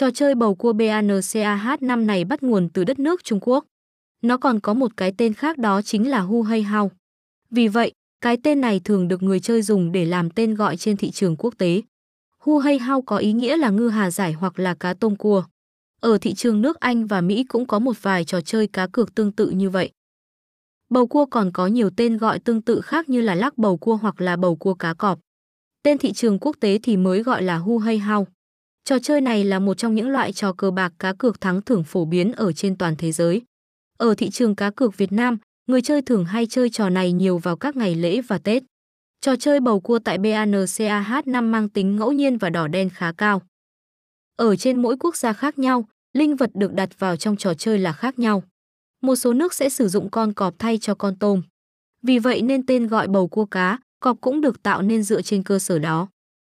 Trò chơi bầu cua BANCAH năm này bắt nguồn từ đất nước Trung Quốc. Nó còn có một cái tên khác đó chính là Hu Hay Hao. Vì vậy, cái tên này thường được người chơi dùng để làm tên gọi trên thị trường quốc tế. Hu Hay Hao có ý nghĩa là ngư hà giải hoặc là cá tôm cua. Ở thị trường nước Anh và Mỹ cũng có một vài trò chơi cá cược tương tự như vậy. Bầu cua còn có nhiều tên gọi tương tự khác như là lắc bầu cua hoặc là bầu cua cá cọp. Tên thị trường quốc tế thì mới gọi là Hu Hay Hao. Trò chơi này là một trong những loại trò cờ bạc cá cược thắng thưởng phổ biến ở trên toàn thế giới. Ở thị trường cá cược Việt Nam, người chơi thường hay chơi trò này nhiều vào các ngày lễ và Tết. Trò chơi bầu cua tại BANCAH năm mang tính ngẫu nhiên và đỏ đen khá cao. Ở trên mỗi quốc gia khác nhau, linh vật được đặt vào trong trò chơi là khác nhau. Một số nước sẽ sử dụng con cọp thay cho con tôm. Vì vậy nên tên gọi bầu cua cá, cọp cũng được tạo nên dựa trên cơ sở đó.